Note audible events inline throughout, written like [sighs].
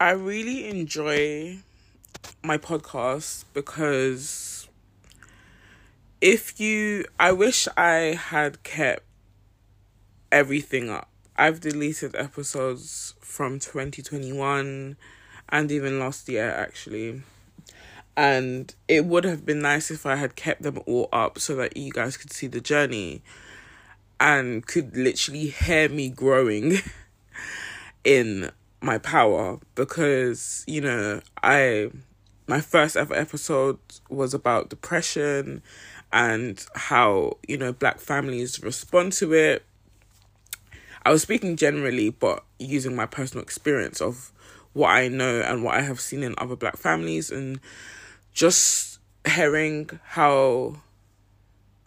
I really enjoy my podcast because if you, I wish I had kept everything up. I've deleted episodes from 2021 and even last year actually. And it would have been nice if I had kept them all up so that you guys could see the journey and could literally hear me growing [laughs] in my power because you know I my first ever episode was about depression and how you know black families respond to it. I was speaking generally but using my personal experience of what I know and what I have seen in other black families and just hearing how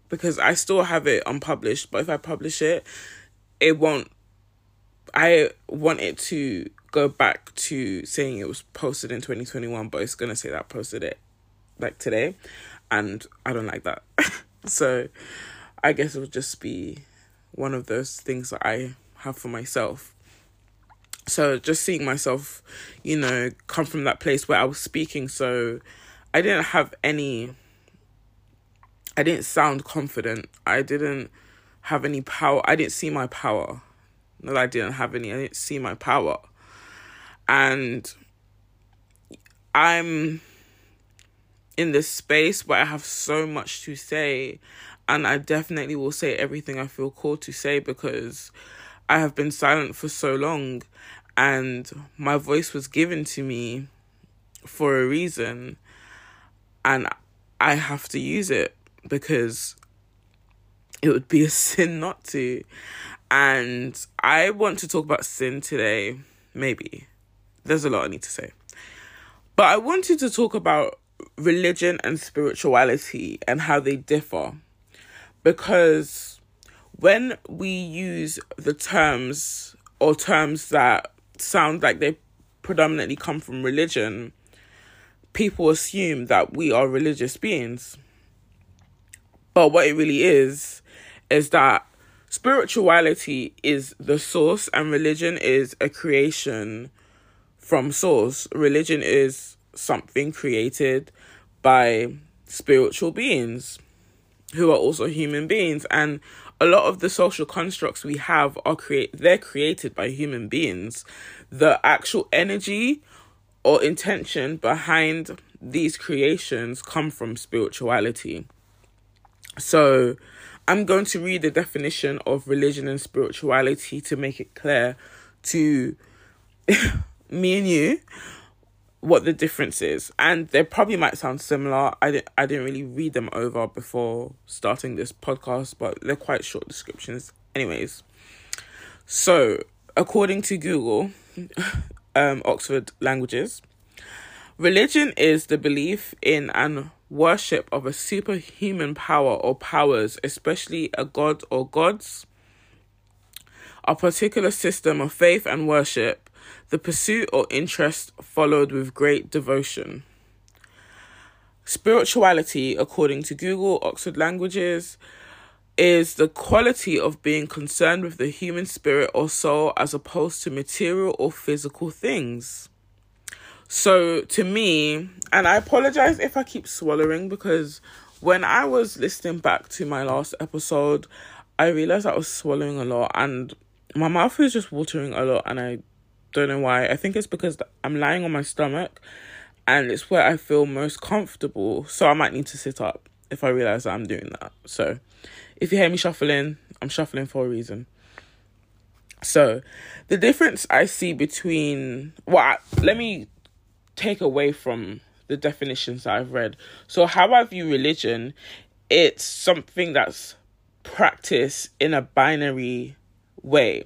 because I still have it unpublished but if I publish it it won't I want it to go back to saying it was posted in 2021, but it's gonna say that posted it like today, and I don't like that. [laughs] so I guess it would just be one of those things that I have for myself. So just seeing myself, you know, come from that place where I was speaking, so I didn't have any. I didn't sound confident. I didn't have any power. I didn't see my power. That I didn't have any. I didn't see my power and I'm in this space where I have so much to say, and I definitely will say everything I feel called to say because I have been silent for so long, and my voice was given to me for a reason, and I have to use it because it would be a [laughs] sin not to. And I want to talk about sin today, maybe there's a lot I need to say. But I wanted to talk about religion and spirituality and how they differ. Because when we use the terms or terms that sound like they predominantly come from religion, people assume that we are religious beings. But what it really is, is that spirituality is the source and religion is a creation from source. Religion is something created by spiritual beings who are also human beings and a lot of the social constructs we have are create they're created by human beings the actual energy or intention behind these creations come from spirituality so i'm going to read the definition of religion and spirituality to make it clear to [laughs] me and you what the difference is. And they probably might sound similar. I didn't i didn't really read them over before starting this podcast but they're quite short descriptions. Anyways. So according to google [laughs] um oxford languages religion is the belief in and worship of a superhuman power or powers especially a god or gods a particular system of faith and worship the pursuit or interest followed with great devotion. Spirituality, according to Google Oxford Languages, is the quality of being concerned with the human spirit or soul as opposed to material or physical things. So, to me, and I apologize if I keep swallowing because when I was listening back to my last episode, I realized I was swallowing a lot and my mouth is just watering a lot, and I don't know why. I think it's because I'm lying on my stomach and it's where I feel most comfortable. So I might need to sit up if I realize that I'm doing that. So if you hear me shuffling, I'm shuffling for a reason. So the difference I see between well, let me take away from the definitions that I've read. So how I view religion, it's something that's practiced in a binary way.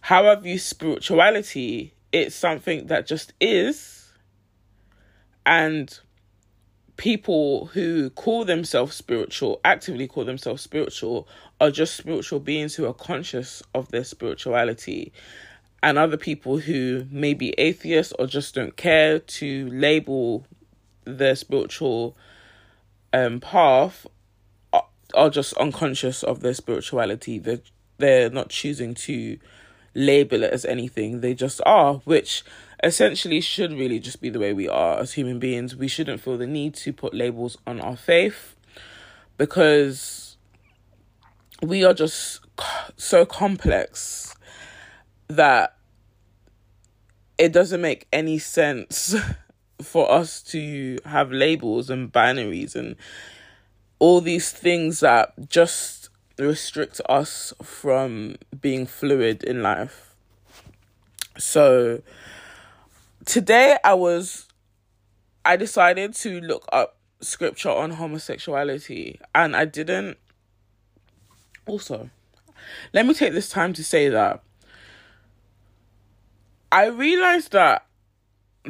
However, you spirituality, it's something that just is. And people who call themselves spiritual, actively call themselves spiritual, are just spiritual beings who are conscious of their spirituality. And other people who may be atheists or just don't care to label their spiritual um, path are, are just unconscious of their spirituality. They're, they're not choosing to label it as anything. They just are, which essentially should really just be the way we are as human beings. We shouldn't feel the need to put labels on our faith because we are just so complex that it doesn't make any sense [laughs] for us to have labels and binaries and all these things that just restrict us from being fluid in life. So today I was I decided to look up scripture on homosexuality and I didn't also let me take this time to say that I realized that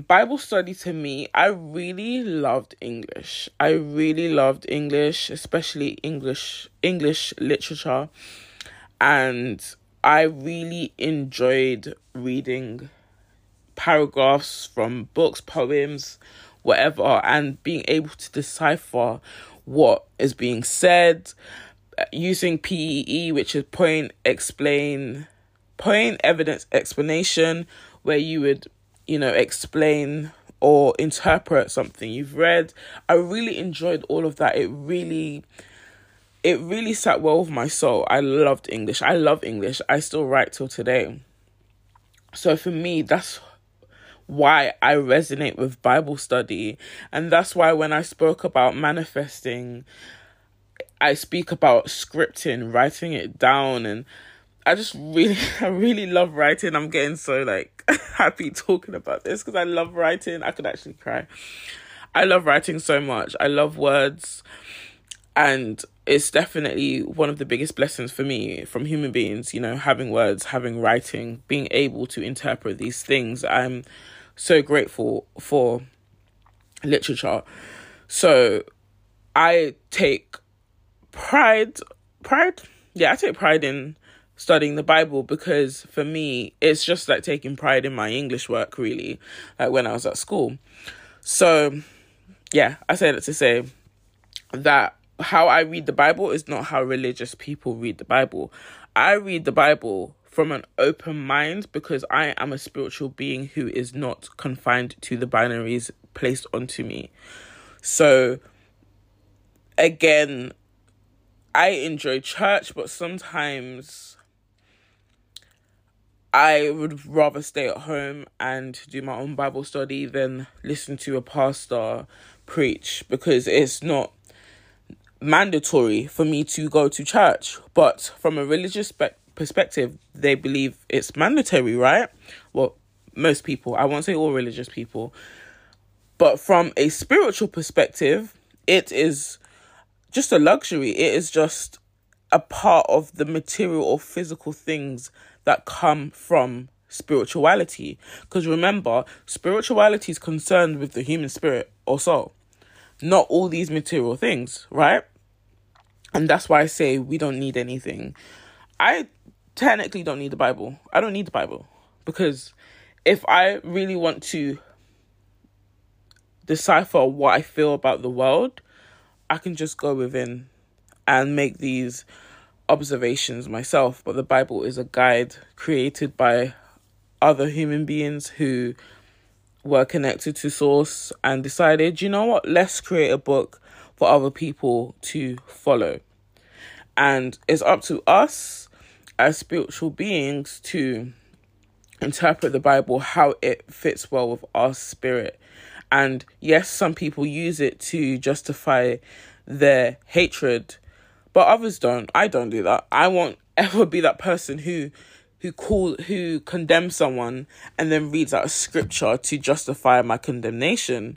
Bible study to me, I really loved English. I really loved English, especially English English literature. And I really enjoyed reading paragraphs from books, poems, whatever, and being able to decipher what is being said uh, using PEE, which is point, explain, point, evidence, explanation, where you would you know, explain or interpret something you've read. I really enjoyed all of that. It really it really sat well with my soul. I loved English. I love English. I still write till today. So for me, that's why I resonate with Bible study. And that's why when I spoke about manifesting, I speak about scripting, writing it down and I just really [laughs] I really love writing. I'm getting so like [laughs] happy talking about this because I love writing. I could actually cry. I love writing so much. I love words and it's definitely one of the biggest blessings for me from human beings, you know, having words, having writing, being able to interpret these things. I'm so grateful for literature. So I take pride pride yeah, I take pride in studying the Bible because for me, it's just like taking pride in my English work, really, like when I was at school. So, yeah, I say that to say that how I read the Bible is not how religious people read the Bible. I read the Bible from an open mind because I am a spiritual being who is not confined to the binaries placed onto me. So, again, I enjoy church, but sometimes I would rather stay at home and do my own Bible study than listen to a pastor preach because it's not mandatory for me to go to church. But from a religious spe- perspective, they believe it's mandatory, right? Well, most people, I won't say all religious people, but from a spiritual perspective, it is just a luxury. It is just a part of the material or physical things that come from spirituality. Because remember, spirituality is concerned with the human spirit or soul, not all these material things, right? And that's why I say we don't need anything. I technically don't need the Bible. I don't need the Bible because if I really want to decipher what I feel about the world, I can just go within and make these observations myself, but the Bible is a guide created by other human beings who were connected to source and decided, you know what, let's create a book for other people to follow. And it's up to us as spiritual beings to interpret the Bible how it fits well with our spirit. And yes, some people use it to justify their hatred but others don't. I don't do that. I won't [laughs] ever be that person who who call who condemns someone and then reads out a scripture to justify my condemnation.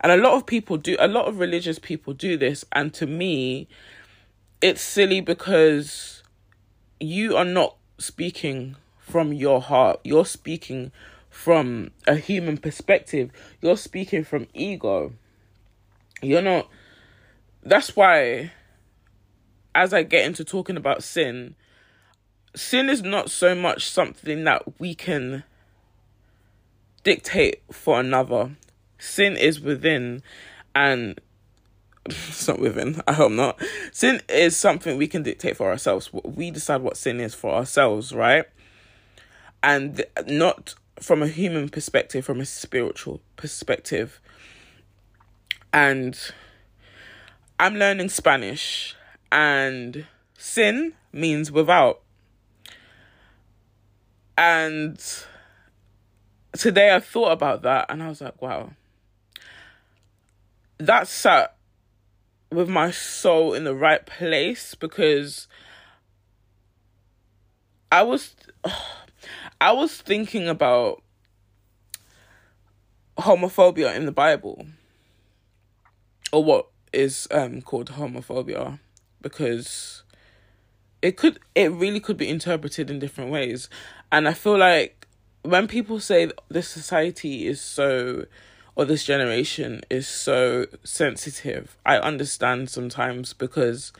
And a lot of people do a lot of religious people do this and to me it's silly because you are not speaking from your heart. You're speaking from a human perspective. You're speaking from ego. You're not that's why as I get into talking about sin, sin is not so much something that we can dictate for another. Sin is within, and [laughs] it's not within. I hope not. Sin is something we can dictate for ourselves. We decide what sin is for ourselves, right? and not from a human perspective, from a spiritual perspective. And I'm learning Spanish, and sin means without. And today I thought about that and I was like, wow, that sat with my soul in the right place because I was [sighs] I was thinking about homophobia in the Bible or what is um called homophobia because it could it really could be interpreted in different ways and I feel like when people say this society is so or this generation is so sensitive, I understand sometimes because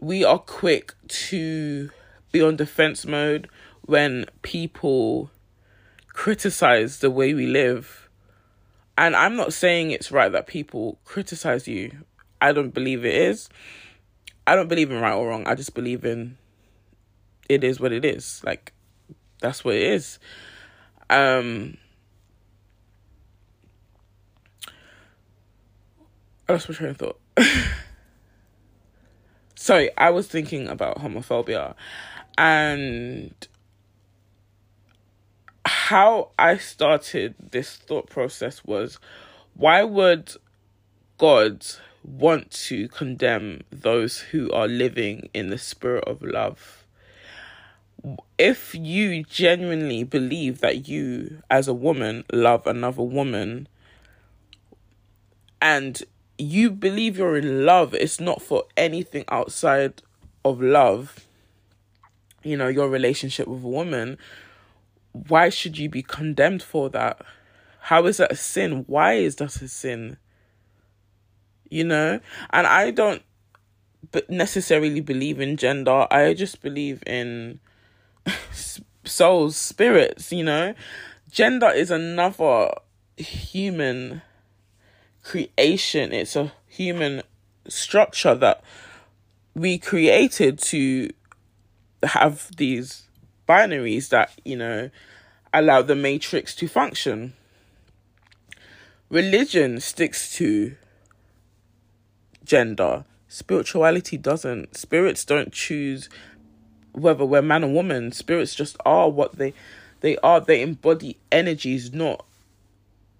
we are quick to be on defense mode when people criticize the way we live. And I'm not saying it's right that people criticize you. I don't believe it is. I don't believe in right or wrong. I just believe in it is what it is. Like that's what it is. Um I lost my train of thought. [laughs] Sorry, I was thinking about homophobia and how I started this thought process was why would God want to condemn those who are living in the spirit of love? If you genuinely believe that you, as a woman, love another woman, and you believe you're in love, it's not for anything outside of love, you know, your relationship with a woman, why should you be condemned for that? How is that a sin? Why is that a sin? You know? And I don't necessarily believe in gender, I just believe in souls, spirits, you know? Gender is another human creation, it's a human structure that we created to have these binaries that, you know, allow the matrix to function. Religion sticks to gender, spirituality doesn't. Spirits don't choose whether we're man or woman. Spirits just are what they they are. They embody energies, not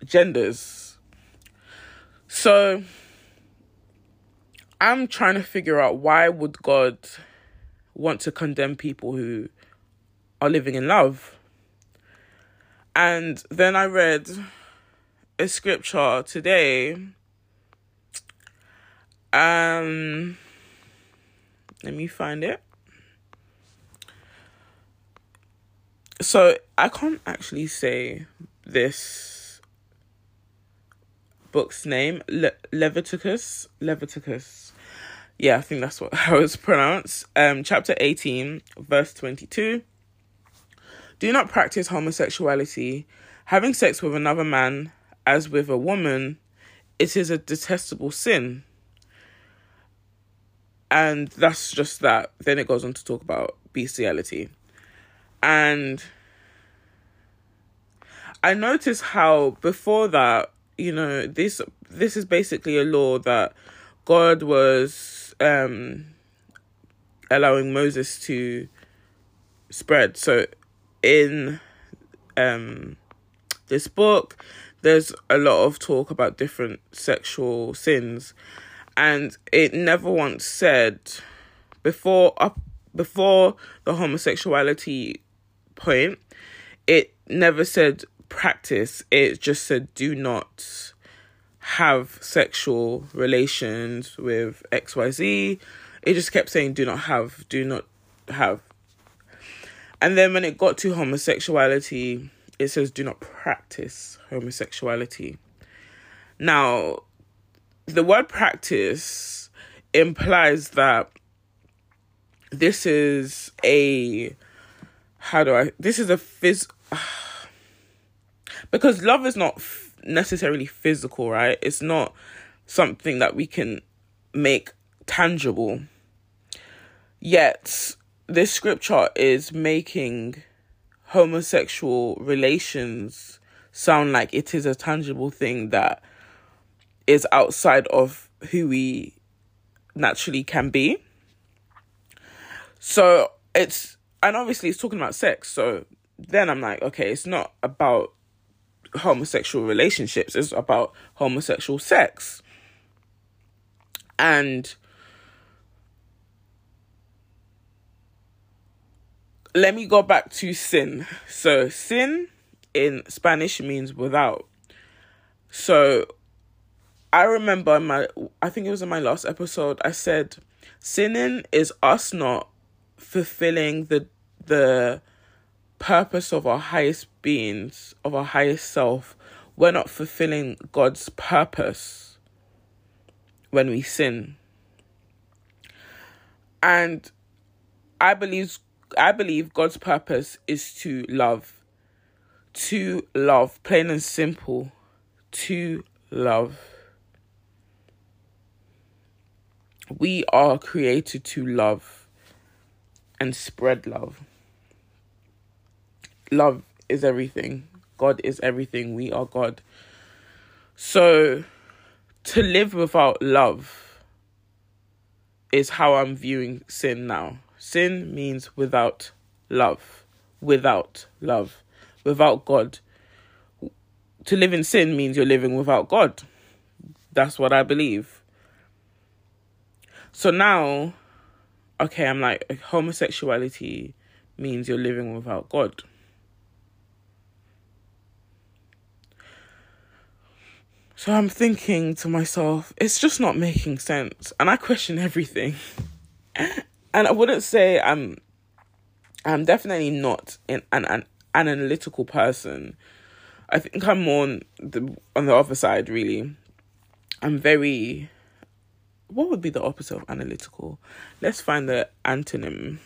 genders so I'm trying to figure out why would God want to condemn people who are living in love? And then I read a scripture today. Um let me find it. So I can't actually say this book's name, Le- Leviticus. Leviticus. Yeah, I think that's what [laughs] how it's pronounced. Um, chapter 18, verse 22. Do not practice homosexuality. Having sex with another man as with a woman, it is a detestable sin. And that's just that. Then it goes on to talk about bestiality. And I noticed how before that you know this this is basically a law that God was um allowing Moses to spread. So in um this book there's a lot of talk about different sexual sins and it never once said before up before the homosexuality point it never said practice, it just said do not have sexual relations with XYZ. It just kept saying do not have, do not have. And then when it got to homosexuality, it says do not practice homosexuality. Now, the word practice implies that this is a how do I this is a phys [sighs] because love is not f- necessarily physical, right? It's not something that we can make tangible. Yet, this scripture is making homosexual relations sound like it is a tangible thing that is outside of who we naturally can be. So it's, and obviously it's talking about sex. So then I'm like, okay, it's not about homosexual relationships, it's about homosexual sex. And let me go back to sin. So, sin in Spanish means without. So, I remember my, I think it was in my last episode, I said, sinning is us not fulfilling the, the, purpose of our highest beings, of our highest self, we're not fulfilling God's purpose when we sin. And I believe I believe God's purpose is to love. To love, plain and simple. To love. We are created to love and spread love love is everything. God is everything. We are God. So to live without love is how I'm viewing sin now. Sin means without love. Without love. Without God. To live in sin means you're living without God. That's what I believe. So now, okay, I'm like, homosexuality means you're living without God. So I'm thinking to myself, it's just not making sense. And I question everything. [laughs] and I wouldn't say I'm I'm definitely not an, an, an analytical person. I think I'm more on the on the other side really. I'm very what would be the opposite of analytical? Let's find the antonym.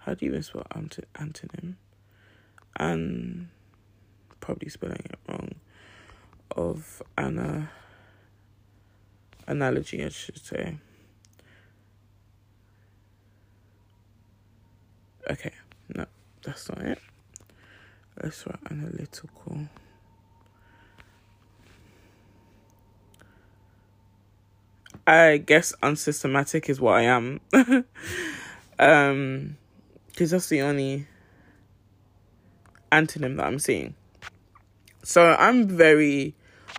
How do you even spell antonym? and probably spelling it wrong of an analogy I should say. Okay, no, that's not it. Let's write analytical. I guess unsystematic is what I am. [laughs] um, because that's the only antonym that I'm seeing. So I'm very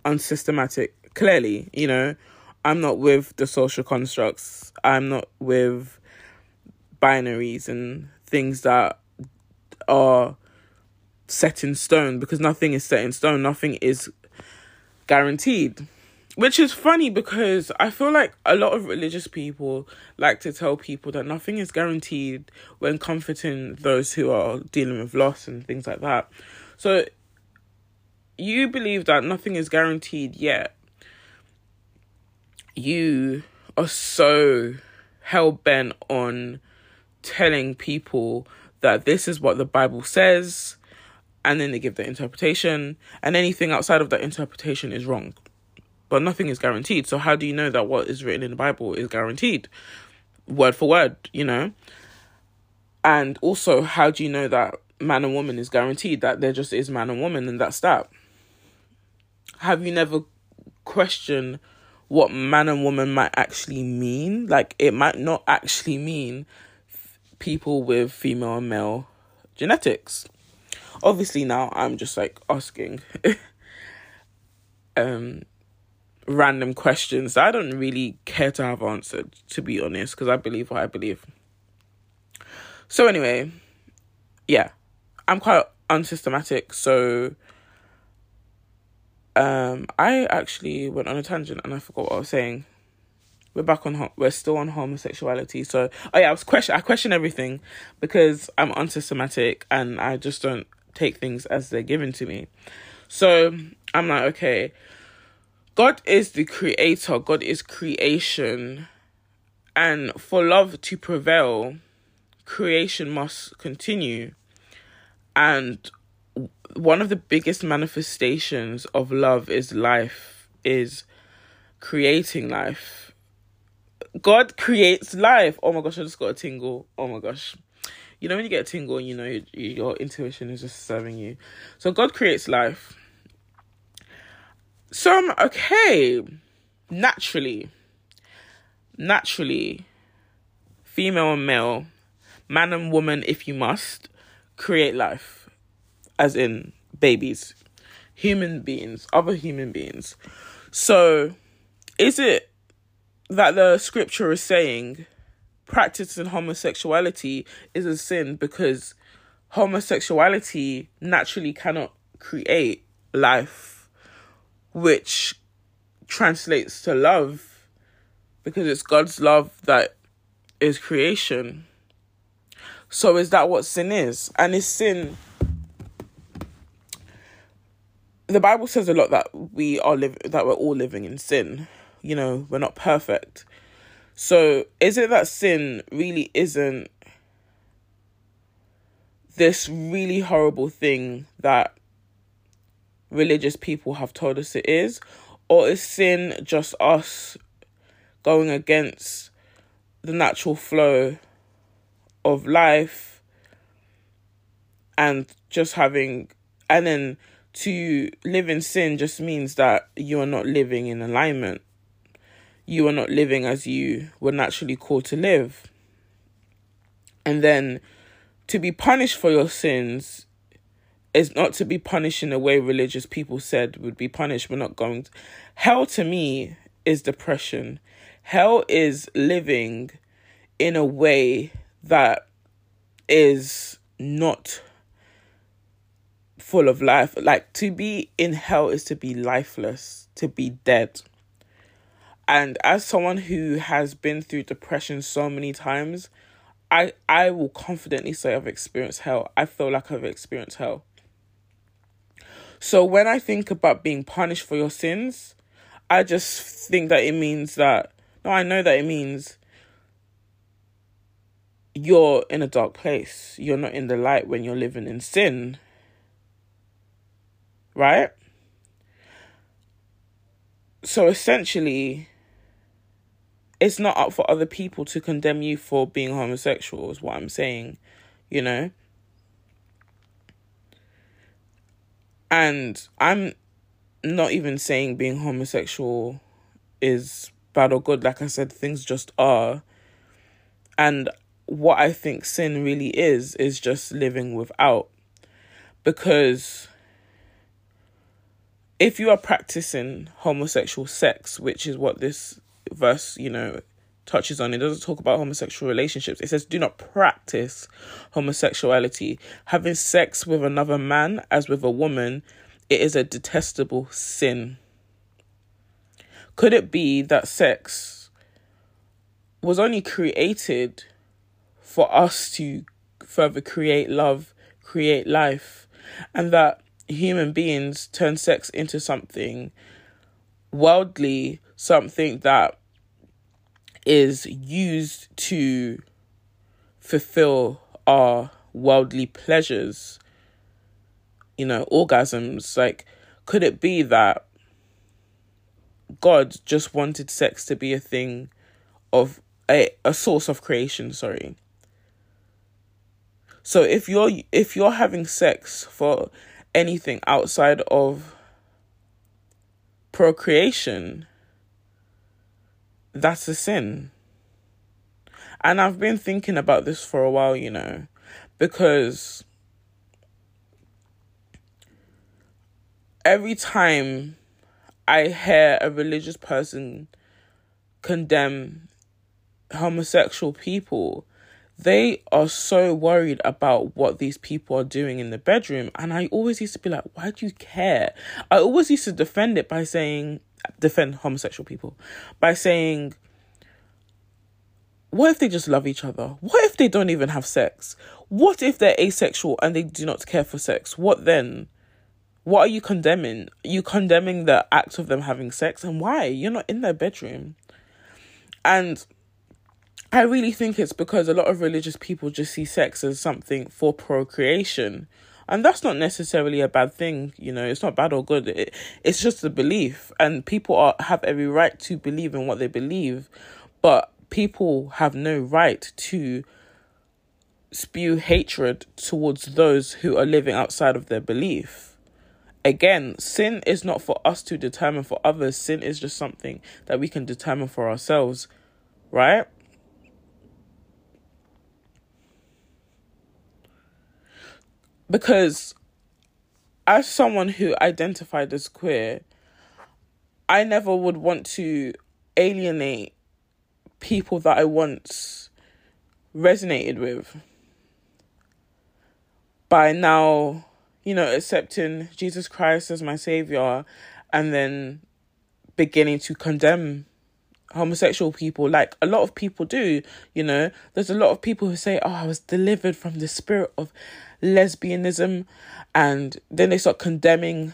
unsystematic. Clearly, you know, I'm not with the social constructs. I'm not with binaries and things that are set in stone because nothing is set in stone. Nothing is guaranteed. Which is funny because I feel like a lot of religious people like to tell people that nothing is guaranteed when comforting those who are dealing with loss and things like that. So you believe that nothing is guaranteed yet. You are so hell bent on telling people that this is what the Bible says, and then they give the interpretation, and anything outside of that interpretation is wrong but nothing is guaranteed. So how do you know that what is written in the Bible is guaranteed, word for word? You know, and also how do you know that man and woman is guaranteed that there just is man and woman and that's that? Have you never questioned what man and woman might actually mean? Like it might not actually mean people with female and male genetics. Obviously now I'm just like asking [laughs] um random questions I don't really care to have answered, to be honest, because I believe what I believe. So, anyway, yeah, I'm quite unsystematic. So, um, I actually went on a tangent and I forgot what I was saying. We're back on, we're still on homosexuality. So, oh yeah, I was question, I question everything because I'm unsystematic and I just don't take things as they're given to me. So, I'm like, okay, God is the creator, God is creation. And for love to prevail, creation must continue. And one of the biggest manifestations of love is life, is creating life. God creates life. Oh my gosh, I just got a tingle. Oh my gosh. You know when you get a tingle you know your, intuition is just serving you. So God creates life. So I'm okay. Naturally. Naturally. Female and male. Man and woman, if you must, create life. As in babies. Human beings. Other human beings. So is it that the scripture is saying practicing homosexuality is a sin because homosexuality naturally cannot create life, which translates to love because it's God's love that is creation. So, is that what sin is? And is sin. The Bible says a lot that we are live that we're all living in sin. You know, we're not perfect. So, is it that sin really isn't this really horrible thing that religious people have told us it is? Or is sin just us going against the natural flow of life and just having, and then to live in sin just means that you are not living in alignment you are not living as you were naturally called to live. And then to be punished for your sins is not to be punished in a way religious people said would be punished. We're not going to. Hell to me is depression. Hell is living in a way that is not full of life. Like to be in hell is to be lifeless, to be dead. And as someone who has been through depression so many times, I I will confidently say I've experienced hell. I feel like I've experienced hell. So when I think about being punished for your sins, I just think that it means that no, I know that it means you're in a dark place. You're not in the light when you're living in sin. Right? So essentially, it's not up for other people to condemn you for being homosexual is what I'm saying, you know? And I'm not even saying being homosexual is bad or good. Like I said, things just are. And what I think sin really is, is just living without. Because if you are practicing homosexual sex, which is what this verse, you know, touches on. It doesn't talk about homosexual relationships. It says, do not practice homosexuality. Having sex with another man as with a woman, it is a detestable sin. Could it be that sex was only created for us to further create love, create life, and that human beings turn sex into something worldly, something that is used to fulfill our worldly pleasures, you know, orgasms. Like, could it be that God just wanted sex to be a thing of a, a source of creation, sorry. So if you're if you're having sex for anything outside of procreation, that's a sin. And I've been thinking about this for a while, you know, because every time I hear a religious person condemn homosexual people, they are so worried about what these people are doing in the bedroom. And I always used to be like, why do you care? I always used to defend it by saying, defend homosexual people by saying, what if they just love each other? What if they don't even have sex? What if they're asexual and they do not care for sex? What then? What are you condemning? Are you condemning the act of them having sex? And why? You're not in their bedroom. And I really think it's because a lot of religious people just see sex as something for procreation and that's not necessarily a bad thing you know it's not bad or good it, it's just a belief and people are have every right to believe in what they believe but people have no right to spew hatred towards those who are living outside of their belief. Again, sin is not for us to determine for others, sin is just something that we can determine for ourselves, right? Because as someone who identified as queer, I never would want to alienate people that I once resonated with by now, you know, accepting Jesus Christ as my savior and then beginning to condemn homosexual people like a lot of people do you know? There's a lot of people who say oh i was delivered from the spirit of lesbianism and then they start condemning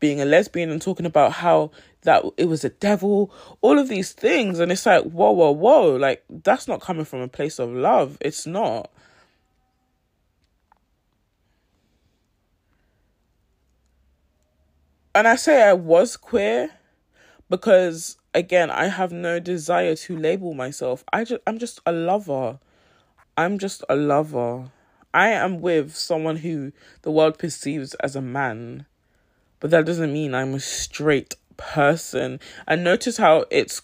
being a lesbian and talking about how that it was a devil all of these things and it's like whoa whoa whoa like that's not coming from a place of love. It's not. And i say i was queer because again i have no desire to label myself. I just i'm just a lover. I'm just a lover. I am with someone who the world perceives as a man. But that doesn't mean i'm a straight person. And notice how it's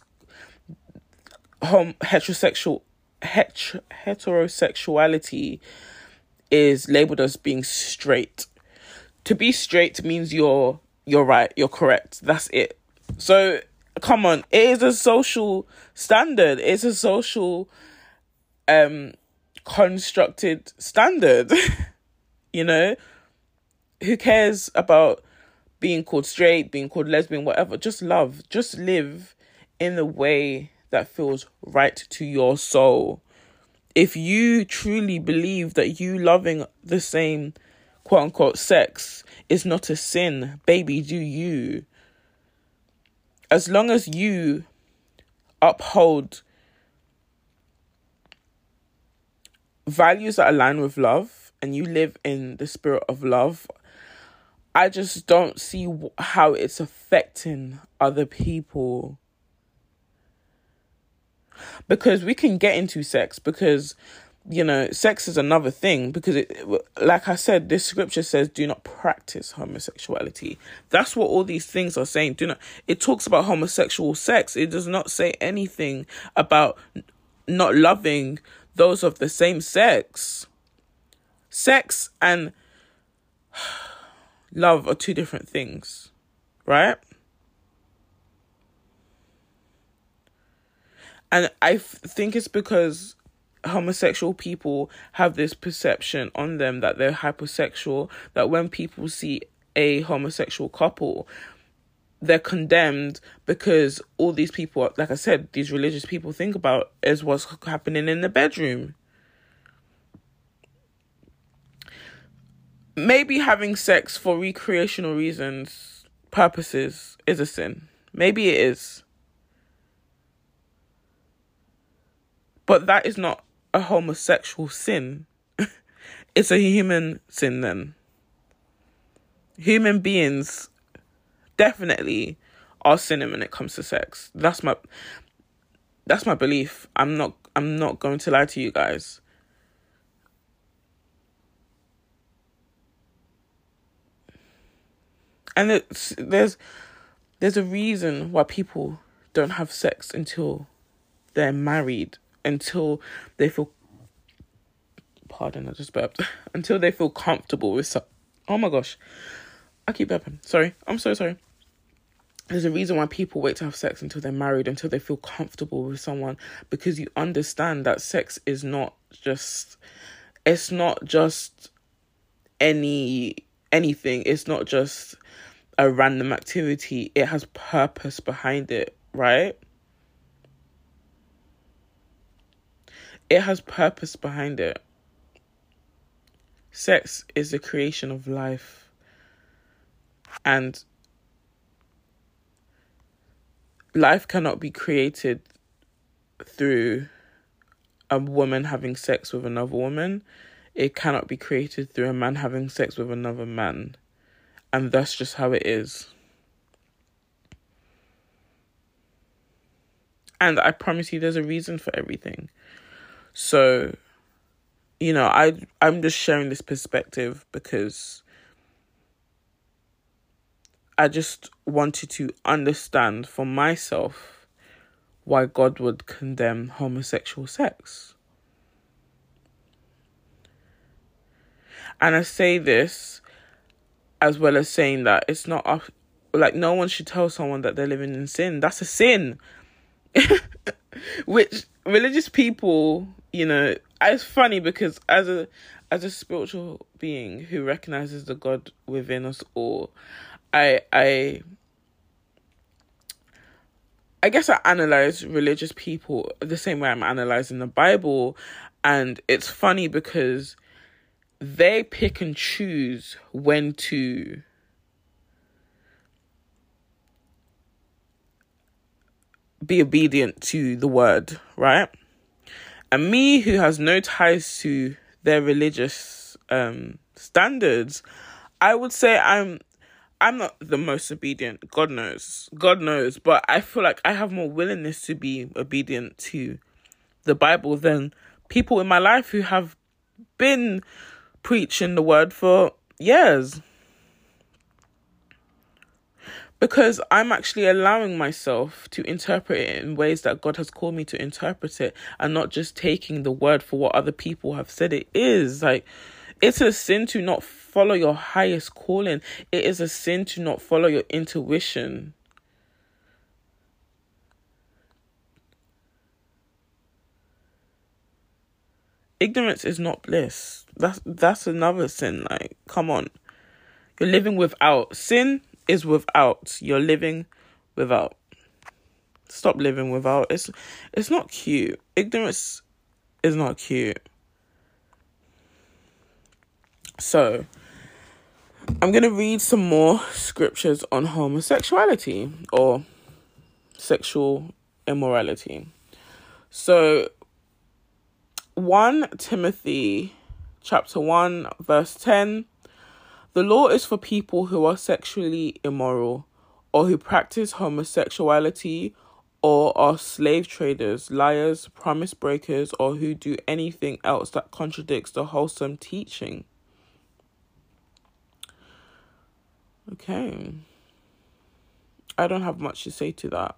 hom- heterosexual het- heterosexuality is labeled as being straight. To be straight means you're you're right you're correct. That's it. So come on, it is a social standard. It's a social um constructed standard. [laughs] you know? Who cares about being called straight, being called lesbian, whatever? Just love. Just live in the way that feels right to your soul. If you truly believe that you loving the same quote unquote sex is not a sin, baby, do you as long as you uphold values that align with love and you live in the spirit of love, I just don't see how it's affecting other people. Because we can get into sex because you know, sex is another thing because it, like I said, this scripture says, do not practice homosexuality. That's what all these things are saying. Do not, it talks about homosexual sex. It does not say anything about not loving those of the same sex. Sex and [sighs] love are two different things, right? And I think it's because homosexual people have this perception on them that they're hypersexual that when people see a homosexual couple they're condemned because all these people like i said these religious people think about is what's happening in the bedroom. Maybe having sex for recreational reasons purposes is a sin. Maybe it is. But that is not a homosexual sin. [laughs] it's a human sin then. Human beings definitely are sinning when it comes to sex. That's my that's my belief. I'm not I'm not going to lie to you guys. And it's, there's there's a reason why people don't have sex until they're married until they feel pardon I just burped. [laughs] Until they feel comfortable with some oh my gosh. I keep burping. Sorry. I'm so sorry. There's a reason why people wait to have sex until they're married until they feel comfortable with someone because you understand that sex is not just it's not just any anything. It's not just a random activity. It has purpose behind it right it has purpose behind it. Sex is the creation of life. And life cannot be created through a woman having sex with another woman. It cannot be created through a man having sex with another man. And that's just how it is. And I promise you there's a reason for everything. So, you know, I I'm just sharing this perspective because I just wanted to understand for myself why God would condemn homosexual sex. And I say this as well as saying that it's not up, like no one should tell someone that they're living in sin. That's a sin. [laughs] Which religious people, you know, it's funny because as a as a spiritual being who recognizes the God within us all, I I I guess I analyze religious people the same way I'm analyzing the Bible and it's funny because they pick and choose when to be obedient to the word, right? And me, who has no ties to their religious um, standards, I would say I'm I'm not the most obedient. God knows, God knows. But I feel like I have more willingness to be obedient to the Bible than people in my life who have been preaching the word for years. Because I'm actually allowing myself to interpret it in ways that God has called me to interpret it and not just taking the word for what other people have said it is. Like, it's a sin to not follow your highest calling, it is a sin to not follow your intuition. Ignorance is not bliss. That's that's another sin. Like, come on. You're living without. Sin is without. You're living without. Stop living without. It's it's not cute. Ignorance is not cute. So, I'm to read some more scriptures on homosexuality or sexual immorality. So, 1 Timothy chapter 1 verse 10 The law is for people who are sexually immoral or who practice homosexuality or are slave traders, liars, promise breakers or who do anything else that contradicts the wholesome teaching. Okay. I don't have much to say to that.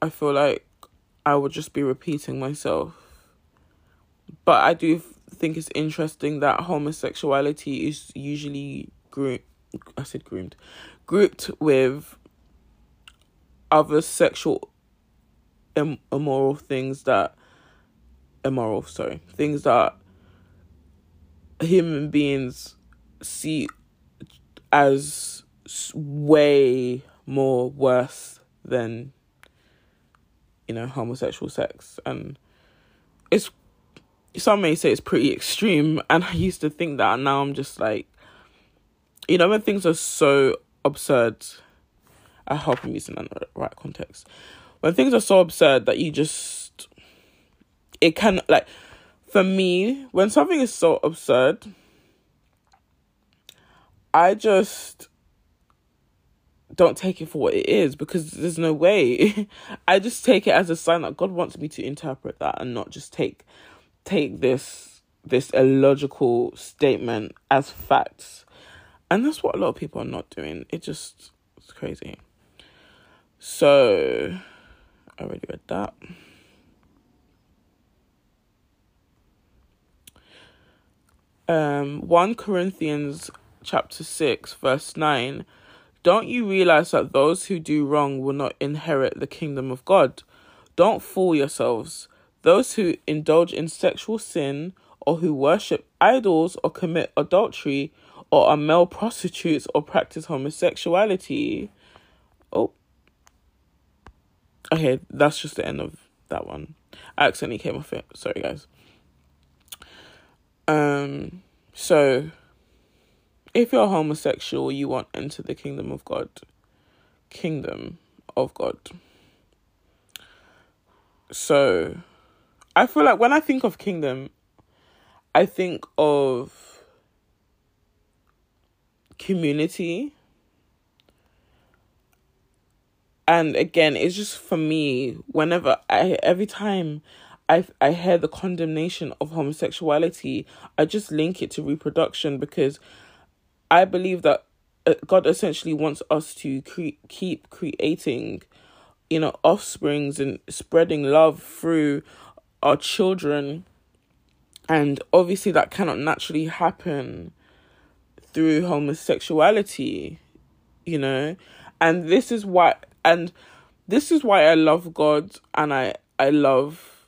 I feel like I would just be repeating myself. But I do think it's interesting that homosexuality is usually groomed. I said groomed, grouped with other sexual Im- immoral things that immoral. Sorry, things that human beings see as way more worse than you know homosexual sex and it's some may say it's pretty extreme and i used to think that and now i'm just like you know when things are so absurd i hope i'm using that the right context when things are so absurd that you just it can like for me when something is so absurd i just don't take it for what it is because there's no way. [laughs] I just take it as a sign that God wants me to interpret that and not just take take this this illogical statement as facts. And that's what a lot of people are not doing. It just it's crazy. So I already read that. Um 1 Corinthians chapter 6 verse 9 don't you realize that those who do wrong will not inherit the kingdom of God? Don't fool yourselves. Those who indulge in sexual sin, or who worship idols, or commit adultery, or are male prostitutes, or practice homosexuality. Oh. Okay, that's just the end of that one. I accidentally came off it. Sorry, guys. Um, so if you're homosexual, you want enter the kingdom of God. Kingdom of God. So, I feel like when I think of kingdom, I think of community. and again, it's just for me, whenever I every time I I hear the condemnation of homosexuality, I just link it to reproduction because I believe that uh, God essentially wants us to cre- keep creating, you know, offsprings and spreading love through our children. And obviously, that cannot naturally happen through homosexuality, you know. And this is why, and this is why I love God and I I love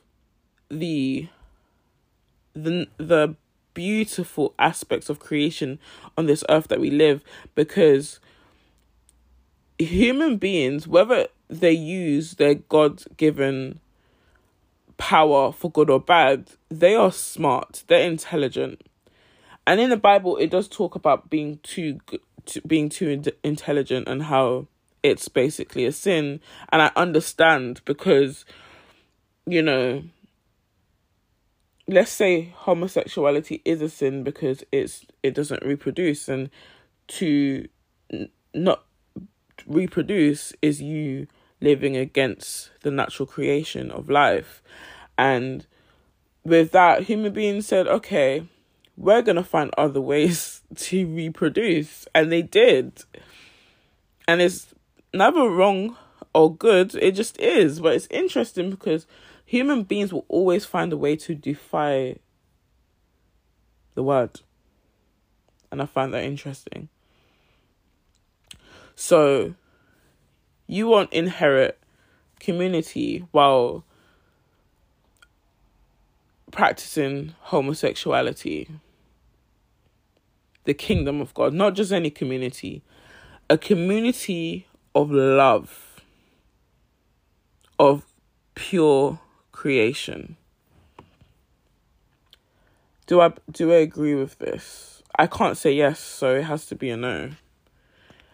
the the the beautiful aspects of creation on this earth that we live because human beings, whether they use their God given power for good or bad, they are smart, they're intelligent. And in the Bible, it does talk about being too being too intelligent and how it's basically a sin. And I understand because, you know, let's say homosexuality is a sin because it's it doesn't reproduce and to n- not reproduce is you living against the natural creation of life. And with that human beings said okay we're going to find other ways [laughs] to reproduce. And they did. And it's never wrong or good. It just is. But it's interesting because human beings will always find a way to defy the word. And I find that interesting. So, you won't inherit community while practicing homosexuality. The kingdom of God, not just any community, a community of love, of pure creation. Do I do I agree with this? I can't say yes, so it has to be a no.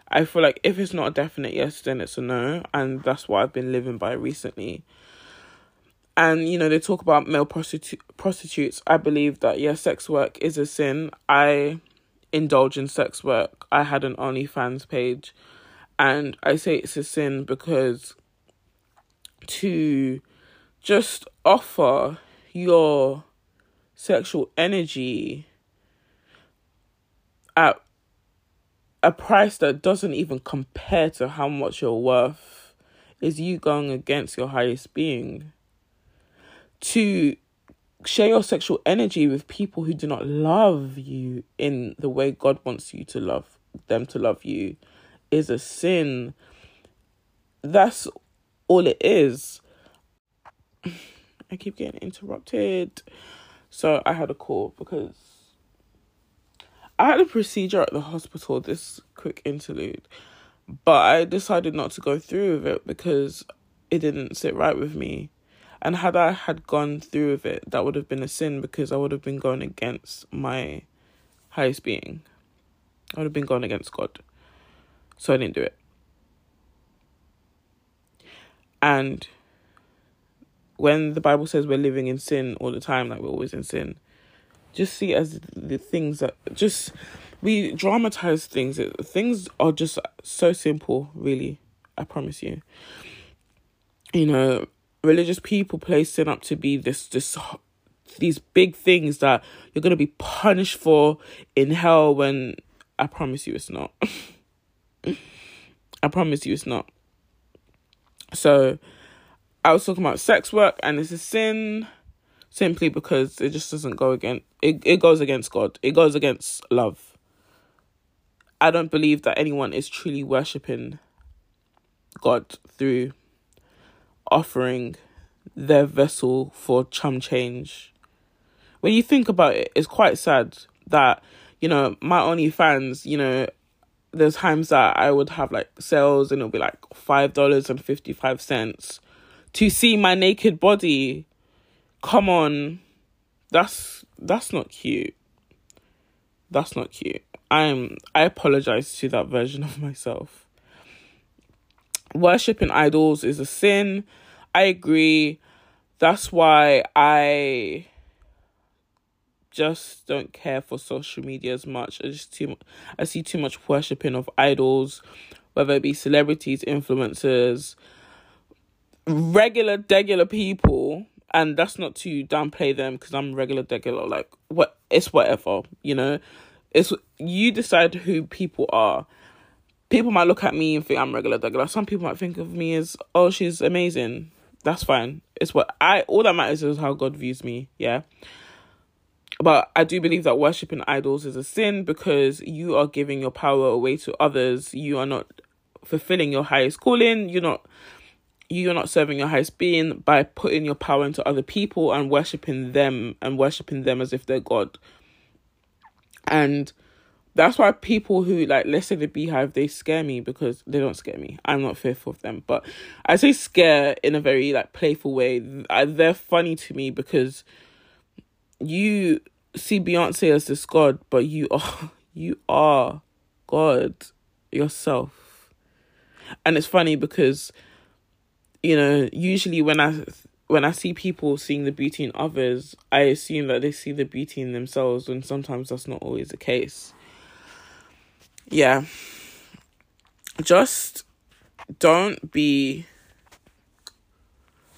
I feel like if it's not a definite yes, then it's a no, and that's what I've been living by recently. And you know, they talk about male prostitu- prostitutes. I believe that yes, sex work is a sin. I indulge in sex work. I had an OnlyFans page, and I say it's a sin because to just offer your sexual energy at a price that doesn't even compare to how much you're worth is you going against your highest being. To share your sexual energy with people who do not love you in the way God wants you to love them to love you is a sin. That's all it is. [sighs] I keep getting interrupted. So I had a call because I had a procedure at the hospital, this quick interlude, but I decided not to go through with it because it didn't sit right with me. And had I had gone through with it, that would have been a sin because I would have been going against my highest being. I would have been going against God. So I didn't do it. And when the Bible says we're living in sin all the time, like we're always in sin, just see as the things that just we dramatize things. Things are just so simple, really. I promise you. You know, religious people place sin up to be this this these big things that you're gonna be punished for in hell when I promise you it's not. [laughs] I promise you it's not. So I was talking about sex work and it's a sin simply because it just doesn't go against it, it goes against God. It goes against love. I don't believe that anyone is truly worshipping God through offering their vessel for chum change. When you think about it, it's quite sad that, you know, my OnlyFans, you know, there's times that I would have like sales and it'll be like five dollars and fifty five cents to see my naked body. Come on. That's that's not cute. That's not cute. I'm I apologize to that version of myself. Worshipping idols is a sin. I agree. That's why I just don't care for social media as much. I just too I see too much worshipping of idols, whether it be celebrities, influencers, regular, regular people. And that's not to downplay them because I'm regular, regular. Like what? It's whatever, you know. It's you decide who people are. People might look at me and think I'm regular, regular. Some people might think of me as, oh, she's amazing. That's fine. It's what I. All that matters is how God views me. Yeah but I do believe that worshipping idols is a sin because you are giving your power away to others. You are not fulfilling your highest calling. You're not you're not serving your highest being by putting your power into other people and worshipping them and worshipping them as if they're God. And that's why people who like let's say the BeyHive they scare me because they don't scare me i'm not fearful of them but i say scare in a very like playful way they're funny to me because you see Beyonce as this God, but you are [laughs] you are God yourself. And it's funny because you know, usually when I when I see people seeing the beauty in others, I assume that they see the beauty in themselves and sometimes that's not always the case. Yeah. Just don't be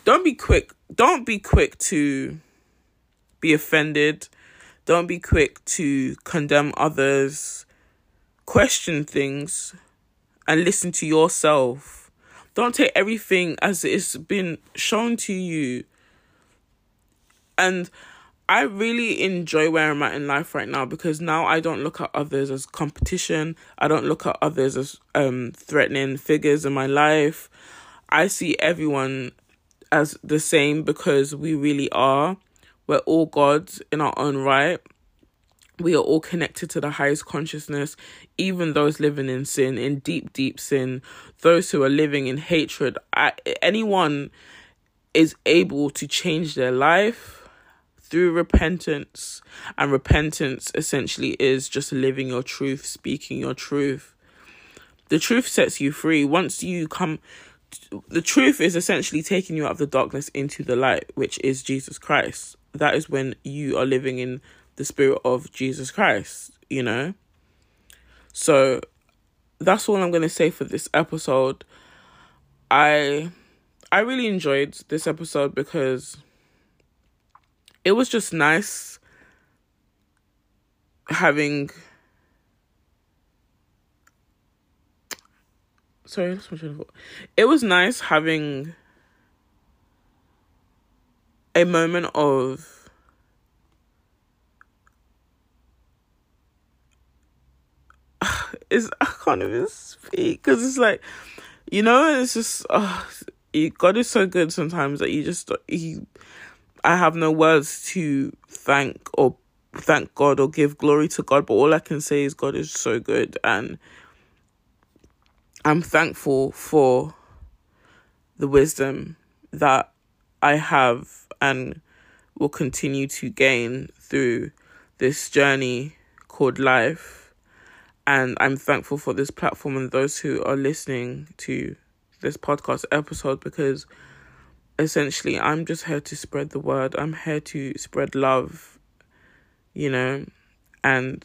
don't be quick don't be quick to be offended. Don't be quick to condemn others. Question things and listen to yourself. Don't take everything as it's been shown to you. And I really enjoy where I'm at in life right now because now I don't look at others as competition. I don't look at others as um threatening figures in my life. I see everyone as the same because we really are. We're all gods in our own right. We are all connected to the highest consciousness, even those living in sin, in deep, deep sin, those who are living in hatred. I, anyone is able to change their life through repentance. And repentance essentially is just living your truth, speaking your truth. The truth sets you free. Once you come, the truth is essentially taking you out of the darkness into the light, which is Jesus Christ that is when you are living in the spirit of Jesus Christ, you know? So that's all I'm going to say for this episode. I I really enjoyed this episode because it was just nice having sorry, that's my It was nice having a moment of [laughs] is I can't even speak because it's like you know it's just uh, God is so good sometimes that you just he I have no words to thank or thank God or give glory to God but all I can say is God is so good and I'm thankful for the wisdom that I have and will continue to gain through this journey called life. And I'm thankful for this platform and those who are listening to this podcast episode because essentially I'm just here to spread the word. I'm here to spread love, you know, and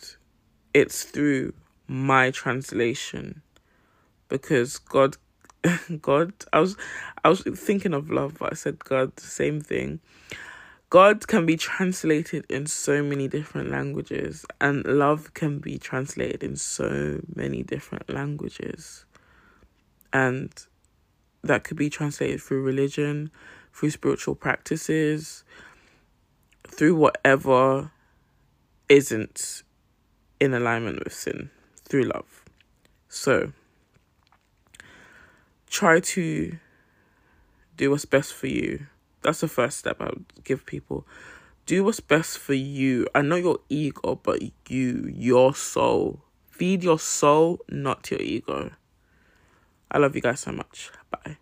it's through my translation because God [laughs] God. I was I was thinking of love, but I said God, the same thing. God can be translated in so many different languages, and love can be translated in so many different languages. And that could be translated through religion, through spiritual practices, through whatever isn't in alignment with sin, through love. So, try to do what's best for you. That's the first step I would give people. Do what's best for you. I know your ego, but you, your soul. Feed your soul, not your ego. I love you guys so much. Bye.